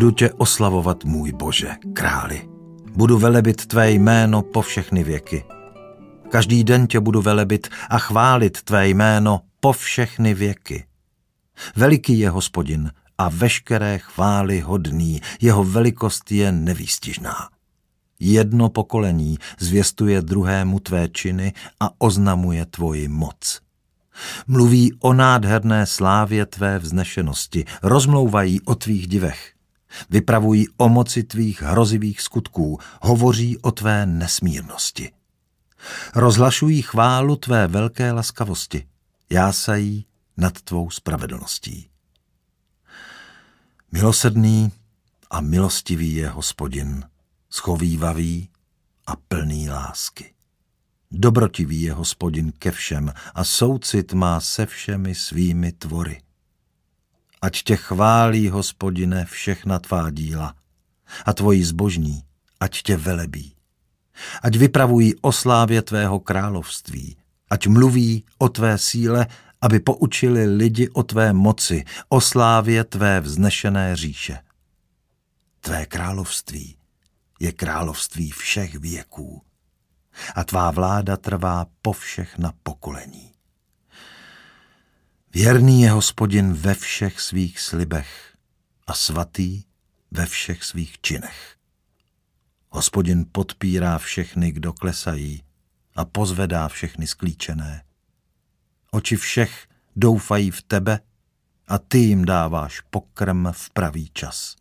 Budu tě oslavovat, můj Bože, králi. Budu velebit tvé jméno po všechny věky. Každý den tě budu velebit a chválit tvé jméno po všechny věky. Veliký je hospodin a veškeré chvály hodný, jeho velikost je nevýstižná. Jedno pokolení zvěstuje druhému tvé činy a oznamuje tvoji moc. Mluví o nádherné slávě tvé vznešenosti, rozmlouvají o tvých divech. Vypravují o moci tvých hrozivých skutků, hovoří o tvé nesmírnosti. Rozhlašují chválu tvé velké laskavosti, jásají nad tvou spravedlností. Milosedný a milostivý je hospodin, schovývavý a plný lásky. Dobrotivý je hospodin ke všem a soucit má se všemi svými tvory. Ať tě chválí, hospodine, všechna tvá díla a tvoji zbožní, ať tě velebí. Ať vypravují o slávě tvého království, ať mluví o tvé síle, aby poučili lidi o tvé moci, o slávě tvé vznešené říše. Tvé království je království všech věků a tvá vláda trvá po všechna pokolení. Věrný je hospodin ve všech svých slibech a svatý ve všech svých činech. Hospodin podpírá všechny, kdo klesají a pozvedá všechny sklíčené. Oči všech doufají v tebe a ty jim dáváš pokrm v pravý čas.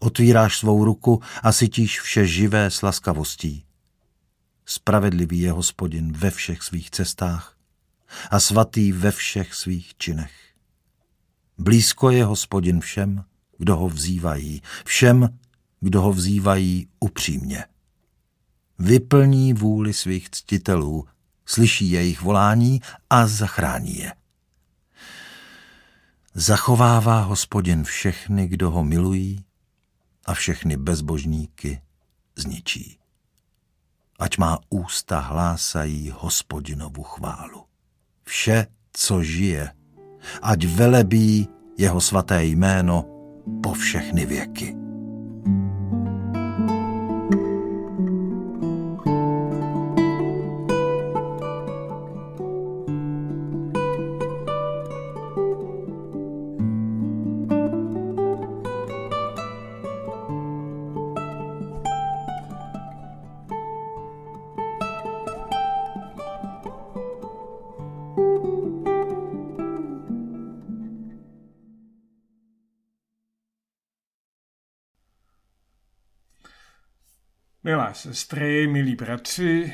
Otvíráš svou ruku a sytíš vše živé s laskavostí. Spravedlivý je hospodin ve všech svých cestách a svatý ve všech svých činech. Blízko je hospodin všem, kdo ho vzývají, všem, kdo ho vzývají upřímně. Vyplní vůli svých ctitelů, slyší jejich volání a zachrání je. Zachovává hospodin všechny, kdo ho milují a všechny bezbožníky zničí. Ať má ústa hlásají hospodinovu chválu. Vše, co žije, ať velebí jeho svaté jméno po všechny věky. Milé sestry, milí bratři,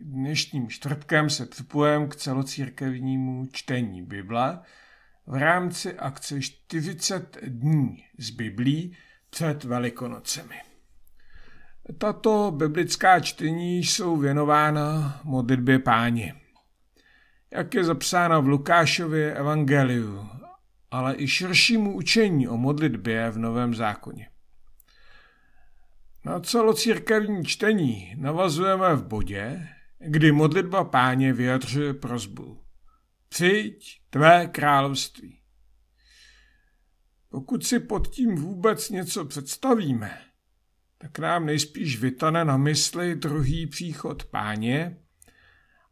dnešním čtvrtkem se připojím k celocírkevnímu čtení Bible v rámci akce 40 dní z Biblí před Velikonocemi. Tato biblická čtení jsou věnována modlitbě páně. Jak je zapsáno v Lukášově evangeliu, ale i širšímu učení o modlitbě v Novém zákoně. Na celocírkevní čtení navazujeme v bodě, kdy modlitba páně vyjadřuje prozbu. Přijď tvé království. Pokud si pod tím vůbec něco představíme, tak nám nejspíš vytane na mysli druhý příchod páně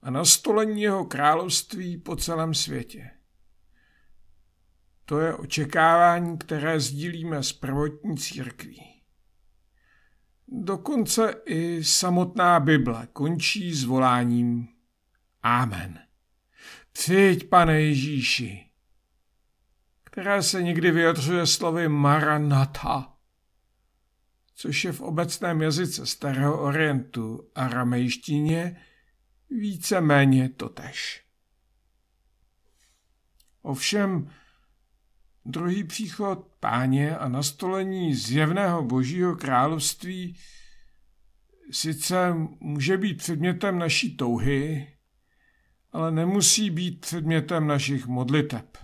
a nastolení jeho království po celém světě. To je očekávání, které sdílíme s prvotní církví. Dokonce i samotná Bible končí s voláním Amen. Přijď, pane Ježíši, které se někdy vyjadřuje slovy Maranatha, což je v obecném jazyce Starého Orientu a ramejštině více-méně totež. Ovšem, Druhý příchod páně a nastolení zjevného božího království sice může být předmětem naší touhy, ale nemusí být předmětem našich modliteb.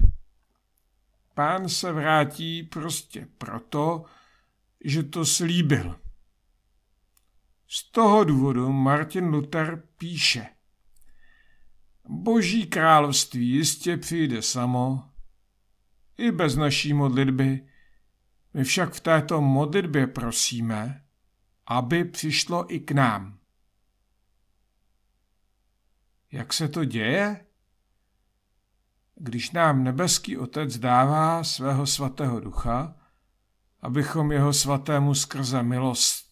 Pán se vrátí prostě proto, že to slíbil. Z toho důvodu Martin Luther píše Boží království jistě přijde samo, i bez naší modlitby, My však v této modlitbě prosíme, aby přišlo i k nám. Jak se to děje? Když nám nebeský Otec dává svého svatého ducha, abychom jeho svatému skrze milost,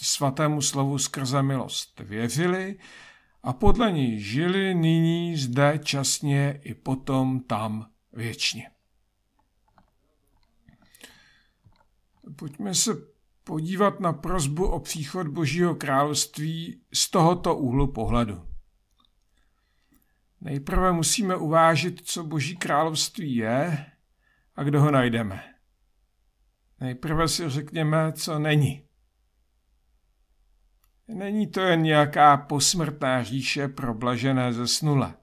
svatému slovu skrze milost věřili a podle něj žili nyní zde časně i potom tam věčně. Pojďme se podívat na prozbu o příchod Božího království z tohoto úhlu pohledu. Nejprve musíme uvážit, co Boží království je a kdo ho najdeme. Nejprve si řekněme, co není. Není to jen nějaká posmrtná říše pro blažené zesnulé.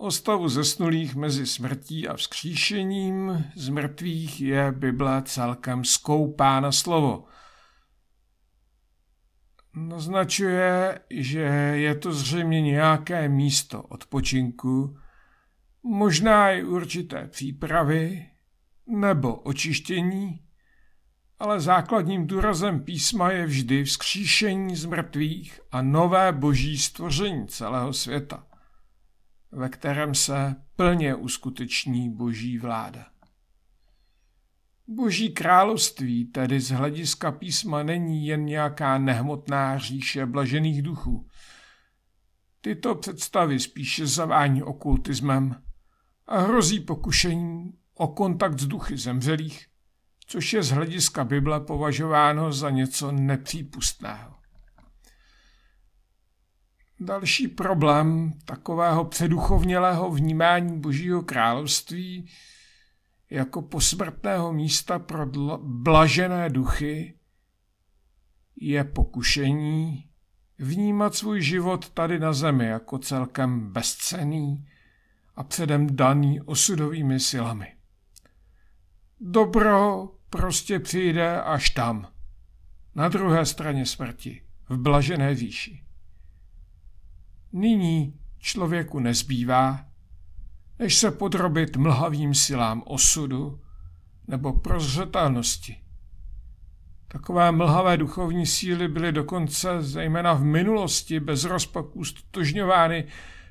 O stavu zesnulých mezi smrtí a vzkříšením z mrtvých je Bible celkem skoupá slovo. Naznačuje, že je to zřejmě nějaké místo odpočinku, možná i určité přípravy nebo očištění, ale základním důrazem písma je vždy vzkříšení z mrtvých a nové boží stvoření celého světa ve kterém se plně uskuteční boží vláda. Boží království tedy z hlediska písma není jen nějaká nehmotná říše blažených duchů. Tyto představy spíše zavání okultismem a hrozí pokušením o kontakt s duchy zemřelých, což je z hlediska Bible považováno za něco nepřípustného. Další problém takového předuchovnělého vnímání Božího království jako posmrtného místa pro blažené duchy je pokušení vnímat svůj život tady na zemi jako celkem bezcený a předem daný osudovými silami. Dobro prostě přijde až tam, na druhé straně smrti, v blažené výši. Nyní člověku nezbývá, než se podrobit mlhavým silám osudu nebo prozřetelnosti. Takové mlhavé duchovní síly byly dokonce zejména v minulosti bez rozpaků stotožňovány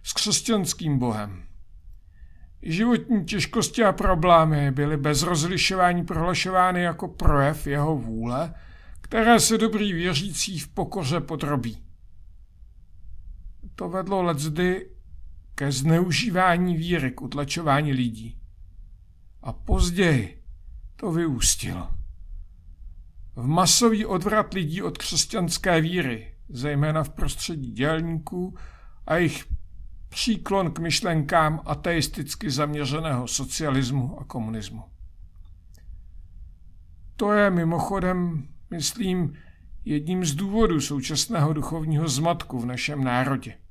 s křesťanským bohem. Životní těžkosti a problémy byly bez rozlišování prohlašovány jako projev jeho vůle, které se dobrý věřící v pokoře podrobí. To vedlo letzdy ke zneužívání víry, k utlačování lidí. A později to vyústilo. V masový odvrat lidí od křesťanské víry, zejména v prostředí dělníků a jejich příklon k myšlenkám ateisticky zaměřeného socialismu a komunismu. To je mimochodem, myslím, jedním z důvodů současného duchovního zmatku v našem národě.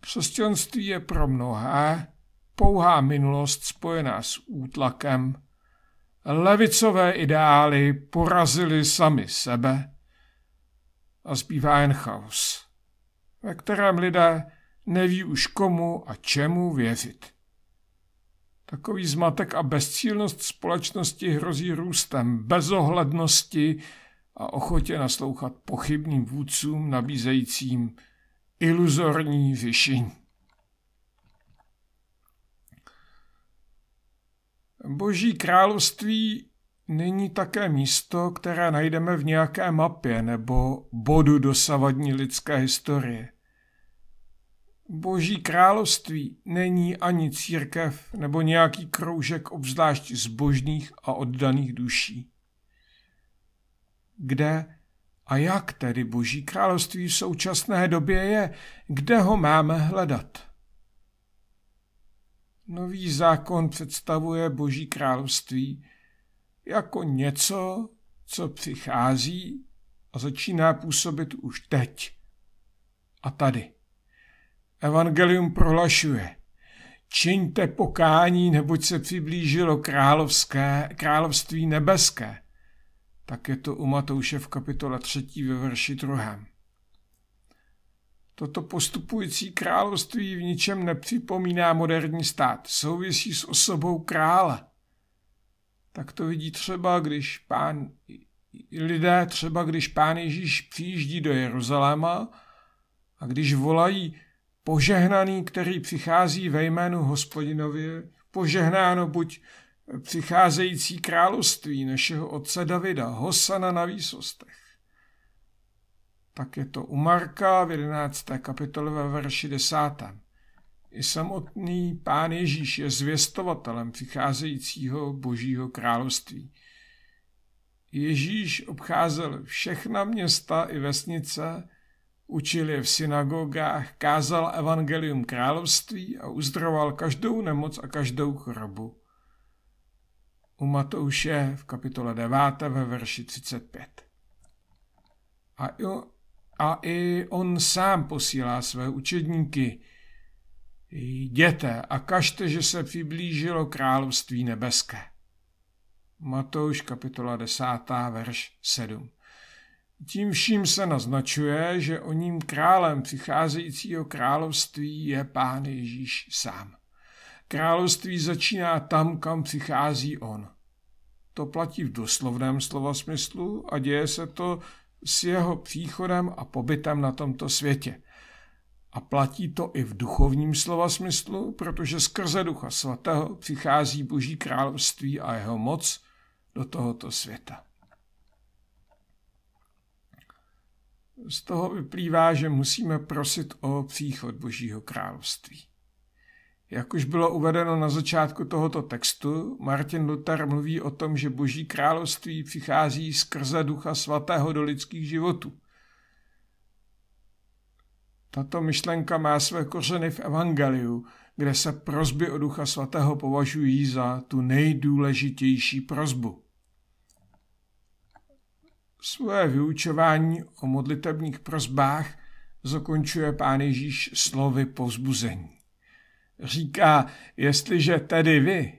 Křesťanství je pro mnohé pouhá minulost spojená s útlakem. Levicové ideály porazily sami sebe a zbývá jen chaos, ve kterém lidé neví už komu a čemu věřit. Takový zmatek a bezcílnost společnosti hrozí růstem bezohlednosti a ochotě naslouchat pochybným vůdcům nabízejícím iluzorní řešení. Boží království není také místo, které najdeme v nějaké mapě nebo bodu dosavadní lidské historie. Boží království není ani církev nebo nějaký kroužek obzvlášť zbožných a oddaných duší. Kde a jak tedy Boží království v současné době je? Kde ho máme hledat? Nový zákon představuje Boží království jako něco, co přichází a začíná působit už teď a tady. Evangelium prohlašuje, čiňte pokání, neboť se přiblížilo královské, království nebeské tak je to u Matouše v kapitole 3. ve verši 2. Toto postupující království v ničem nepřipomíná moderní stát, souvisí s osobou krále. Tak to vidí třeba, když pán, lidé třeba, když pán Ježíš přijíždí do Jeruzaléma a když volají požehnaný, který přichází ve jménu hospodinově, požehnáno buď přicházející království našeho otce Davida, Hosana na výsostech. Tak je to u Marka v 11. kapitole ve verši 10. I samotný pán Ježíš je zvěstovatelem přicházejícího božího království. Ježíš obcházel všechna města i vesnice, učil je v synagogách, kázal evangelium království a uzdravoval každou nemoc a každou chorobu. U Matouše v kapitole 9 ve verši 35. A i, a i on sám posílá své učedníky, Jděte a kažte, že se přiblížilo království nebeské. Matouš kapitola 10. verš 7. Tím vším se naznačuje, že o ním králem přicházejícího království je pán Ježíš sám. Království začíná tam, kam přichází on. To platí v doslovném slova smyslu a děje se to s jeho příchodem a pobytem na tomto světě. A platí to i v duchovním slova smyslu, protože skrze Ducha Svatého přichází Boží království a jeho moc do tohoto světa. Z toho vyplývá, že musíme prosit o příchod Božího království. Jak už bylo uvedeno na začátku tohoto textu, Martin Luther mluví o tom, že Boží království přichází skrze Ducha Svatého do lidských životů. Tato myšlenka má své kořeny v Evangeliu, kde se prozby o Ducha Svatého považují za tu nejdůležitější prozbu. Svoje vyučování o modlitebních prozbách zakončuje pán Ježíš slovy povzbuzení. Říká, jestliže tedy vy,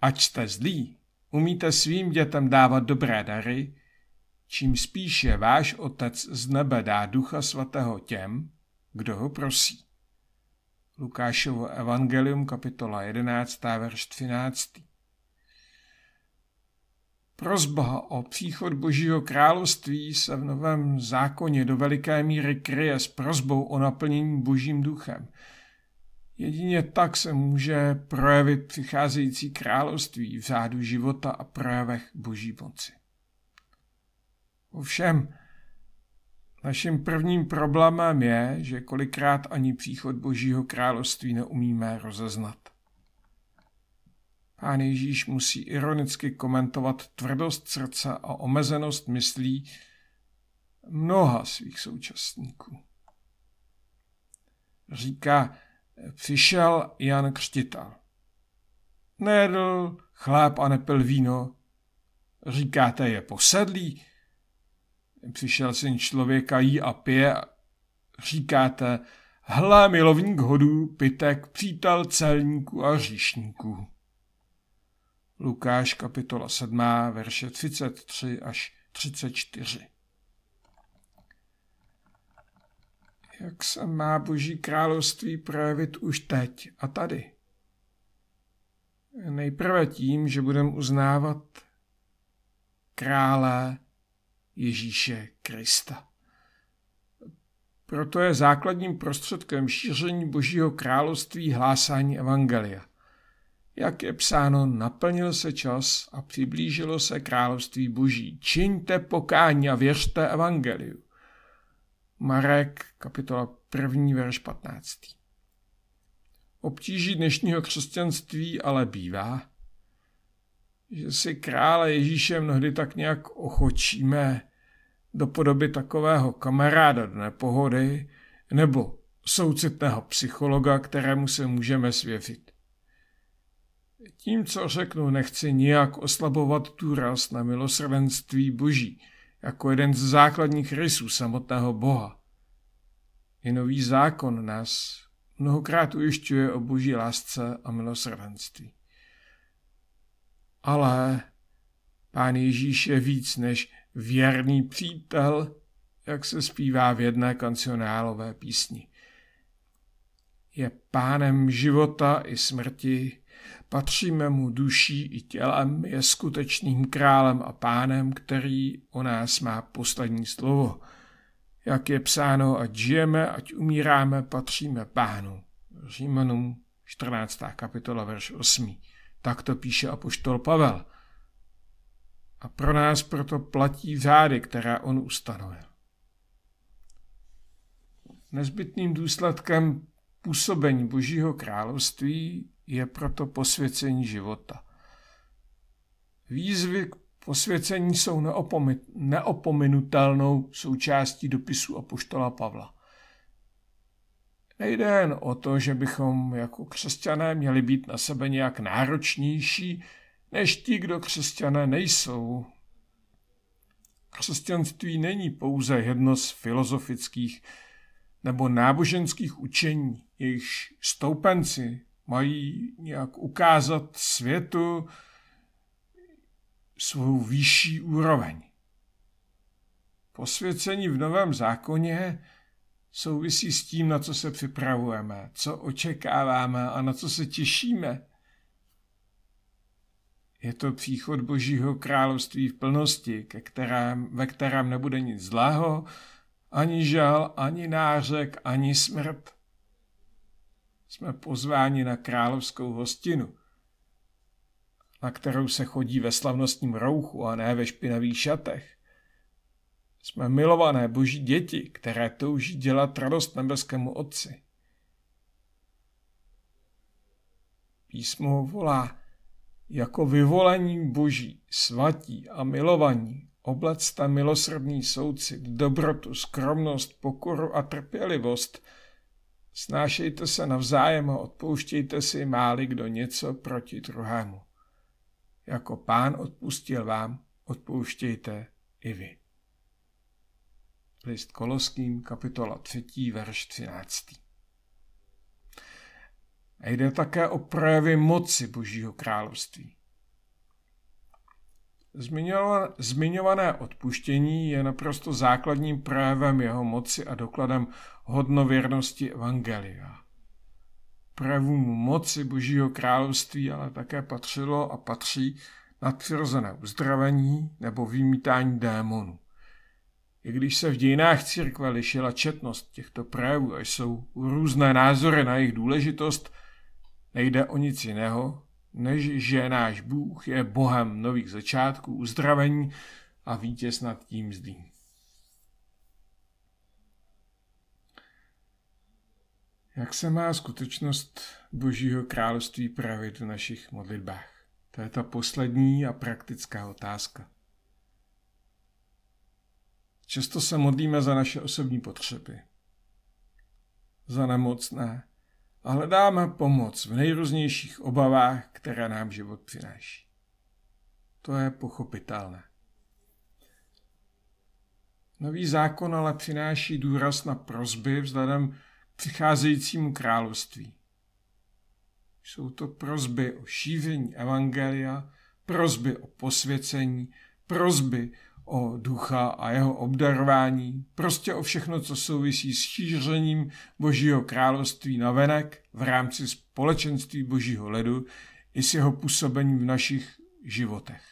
ať jste zlí, umíte svým dětem dávat dobré dary, čím spíše váš Otec z nebe dá Ducha Svatého těm, kdo ho prosí. Lukášovo evangelium, kapitola 11, verš 13. Prozba o příchod Božího království se v Novém zákoně do veliké míry kryje s prozbou o naplnění Božím duchem. Jedině tak se může projevit přicházející království v řádu života a projevech Boží moci. Ovšem, Naším prvním problémem je, že kolikrát ani příchod Božího království neumíme rozeznat. Pán Ježíš musí ironicky komentovat tvrdost srdce a omezenost myslí mnoha svých současníků. Říká, přišel Jan Křtitel. Nejedl chléb a nepil víno. Říkáte, je posedlý, Přišel syn člověka jí a pije říkáte, hle milovník hodů, pitek, přítel celníků a říšníků. Lukáš kapitola 7, verše 33 až 34. Jak se má Boží království projevit už teď a tady? Nejprve tím, že budeme uznávat krále Ježíše Krista. Proto je základním prostředkem šíření Božího království hlásání Evangelia. Jak je psáno, naplnil se čas a přiblížilo se království Boží. Čiňte pokání a věřte Evangeliu. Marek, kapitola 1, verš 15. Obtíží dnešního křesťanství ale bývá, že si krále Ježíše mnohdy tak nějak ochočíme do podoby takového kamaráda do nepohody nebo soucitného psychologa, kterému se můžeme svěřit. Tím, co řeknu, nechci nijak oslabovat důraz na milosrdenství Boží, jako jeden z základních rysů samotného Boha. I nový zákon nás mnohokrát ujišťuje o boží lásce a milosrdenství. Ale pán Ježíš je víc než věrný přítel, jak se zpívá v jedné kancionálové písni. Je pánem života i smrti, Patříme mu duší i tělem, je skutečným králem a pánem, který o nás má poslední slovo. Jak je psáno, ať žijeme, ať umíráme, patříme pánu. Římanům 14. kapitola, verš 8. Tak to píše apoštol Pavel. A pro nás proto platí řády, která on ustanovil. Nezbytným důsledkem působení Božího království je proto posvěcení života. Výzvy k posvěcení jsou neopominutelnou součástí dopisu apoštola Pavla. Nejde jen o to, že bychom jako křesťané měli být na sebe nějak náročnější, než ti, kdo křesťané nejsou. Křesťanství není pouze jedno z filozofických nebo náboženských učení, jejichž stoupenci mají nějak ukázat světu svou vyšší úroveň. Posvěcení v Novém zákoně souvisí s tím, na co se připravujeme, co očekáváme a na co se těšíme. Je to příchod Božího království v plnosti, ke kterém, ve kterém nebude nic zlého, ani žal, ani nářek, ani smrt. Jsme pozváni na královskou hostinu, na kterou se chodí ve slavnostním rouchu a ne ve špinavých šatech. Jsme milované boží děti, které touží dělat radost nebeskému Otci. Písmo volá jako vyvolení boží, svatí a milovaní, oblecte milosrdný soucit, dobrotu, skromnost, pokoru a trpělivost. Snášejte se navzájem a odpouštějte si máli kdo něco proti druhému. Jako pán odpustil vám, odpouštějte i vy. List Koloským, kapitola 3, verš 13. A jde také o projevy moci Božího království. Zmiňované odpuštění je naprosto základním projevem jeho moci a dokladem hodnověrnosti Evangelia. Projevům moci Božího království ale také patřilo a patří nadpřirozené uzdravení nebo vymítání démonů. I když se v dějinách církve lišila četnost těchto projevů a jsou různé názory na jejich důležitost, nejde o nic jiného, než že náš Bůh je Bohem nových začátků, uzdravení a vítěz nad tím zdím. Jak se má skutečnost Božího království pravit v našich modlitbách? To je ta poslední a praktická otázka. Často se modlíme za naše osobní potřeby, za nemocné a hledáme pomoc v nejrůznějších obavách, které nám život přináší. To je pochopitelné. Nový zákon ale přináší důraz na prozby vzhledem k přicházejícímu království. Jsou to prozby o šíření evangelia, prozby o posvěcení, prozby o ducha a jeho obdarování, prostě o všechno, co souvisí s šířením Božího království na venek v rámci společenství Božího ledu i s jeho působením v našich životech.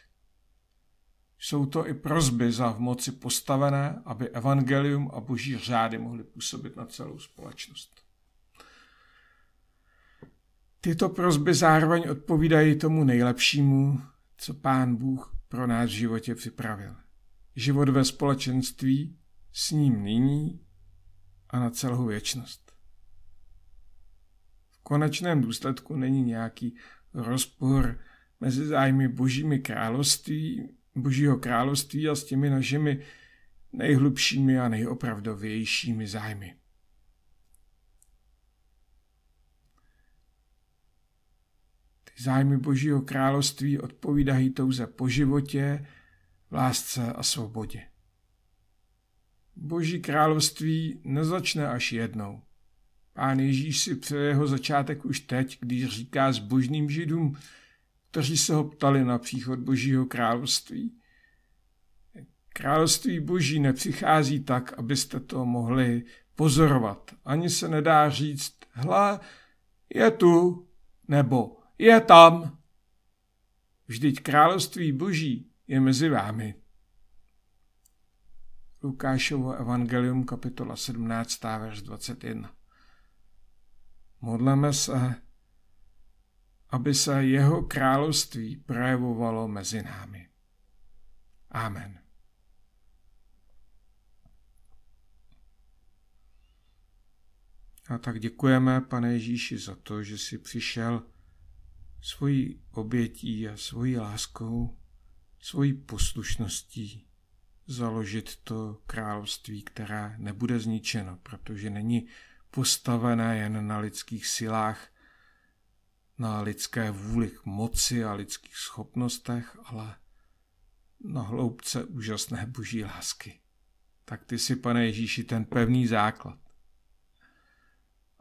Jsou to i prozby za v moci postavené, aby evangelium a boží řády mohly působit na celou společnost. Tyto prozby zároveň odpovídají tomu nejlepšímu, co Pán Bůh pro nás v životě připravil život ve společenství s ním nyní a na celou věčnost. V konečném důsledku není nějaký rozpor mezi zájmy božími království, božího království a s těmi našimi nejhlubšími a nejopravdovějšími zájmy. Ty zájmy božího království odpovídají touze po životě, lásce a svobodě. Boží království nezačne až jednou. Pán Ježíš si přeje jeho začátek už teď, když říká zbožným židům, kteří se ho ptali na příchod Božího království. Království Boží nepřichází tak, abyste to mohli pozorovat. Ani se nedá říct, hle, je tu, nebo je tam. Vždyť království boží je mezi vámi. Lukášovo evangelium kapitola 17. verš 21. Modleme se, aby se jeho království projevovalo mezi námi. Amen. A tak děkujeme, pane Ježíši, za to, že jsi přišel svojí obětí a svojí láskou, svojí poslušností založit to království, které nebude zničeno, protože není postavené jen na lidských silách, na lidské vůli k moci a lidských schopnostech, ale na hloubce úžasné boží lásky. Tak ty si, pane Ježíši, ten pevný základ.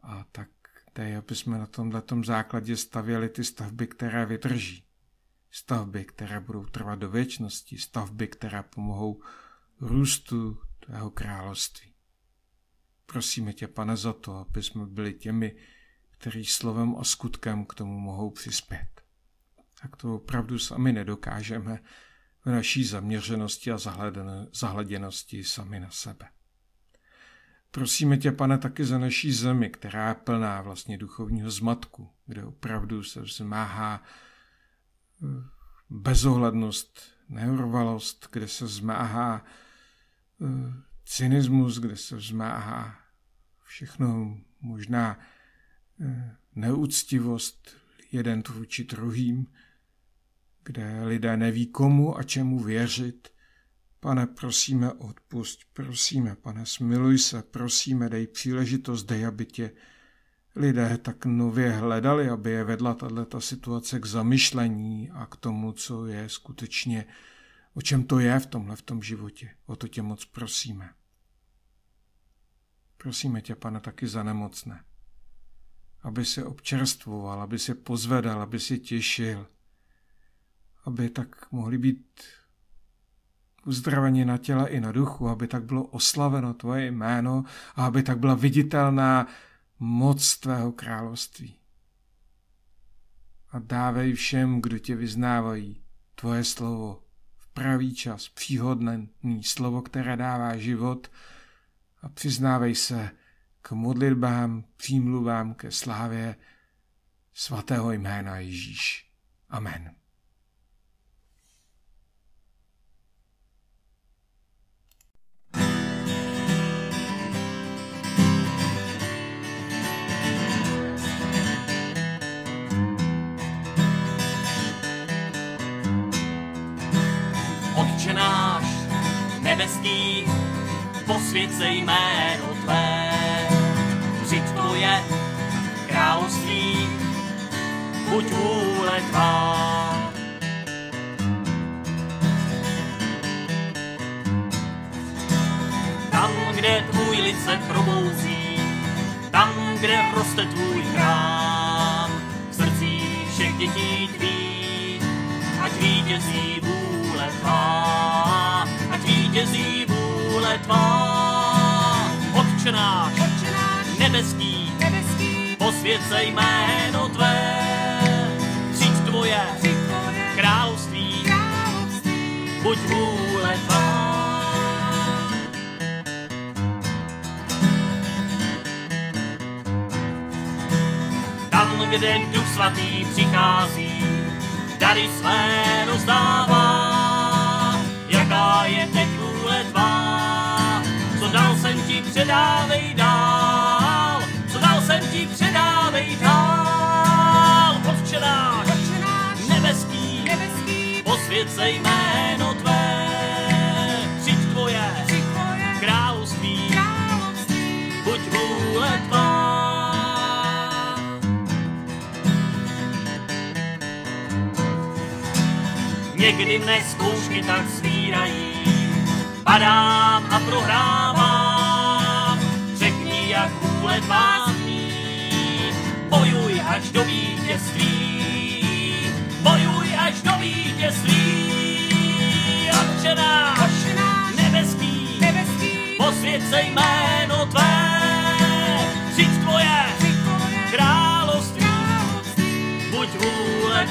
A tak dej, aby jsme na tomhle základě stavěli ty stavby, které vydrží. Stavby, které budou trvat do věčnosti. Stavby, které pomohou růstu tvého království. Prosíme tě, pane, za to, aby jsme byli těmi, kteří slovem a skutkem k tomu mohou přispět. Tak to opravdu sami nedokážeme v naší zaměřenosti a zahleděnosti sami na sebe. Prosíme tě, pane, taky za naší zemi, která je plná vlastně duchovního zmatku, kde opravdu se zmáhá eh, bezohlednost, neurvalost, kde se zmáhá eh, cynismus, kde se zmáhá všechno možná eh, neúctivost jeden vůči druhým, kde lidé neví komu a čemu věřit, Pane, prosíme, odpust, prosíme, pane, smiluj se, prosíme, dej příležitost, dej, aby tě lidé tak nově hledali, aby je vedla tato situace k zamyšlení a k tomu, co je skutečně, o čem to je v tomhle, v tom životě. O to tě moc prosíme. Prosíme tě, pane, taky za nemocné. Aby se občerstvoval, aby se pozvedal, aby se těšil, aby tak mohli být uzdravení na těle i na duchu, aby tak bylo oslaveno tvoje jméno a aby tak byla viditelná moc tvého království. A dávej všem, kdo tě vyznávají, tvoje slovo v pravý čas, příhodný slovo, které dává život a přiznávej se k modlitbám, přímluvám, ke slávě svatého jména Ježíš. Amen. Nebeský, posvěd jméno Tvé. Přijď Tvoje království, buď vůle Tvá. Tam, kde tvůj lid se probouzí, tam, kde roste tvůj chrám, v srdcích všech dětí tvých, ať vítězí vůle tvá vítězí vůle tvá. Otče náš, nebeský, nebeský, posvěd jméno tvé, přijď tvoje, přijď tvoje království, království, buď vůle tvá. Tam, kde Duch Svatý přichází, dary své rozdává, jaká je teď předávej dál, co dal jsem ti předávej dál. Otče náš, nebeský, nebeský, posvěd jméno tvé, přijď tvoje, přijď tvoje království, království, buď vůle tvá. Někdy mne zkoušky tak svírají, padám a prohrávám, až do vítězství, bojuj až do vítězství. Otče náš, nebeský, nebeský, posvěd se jméno tvé, přijď tvoje, království, království, buď vůle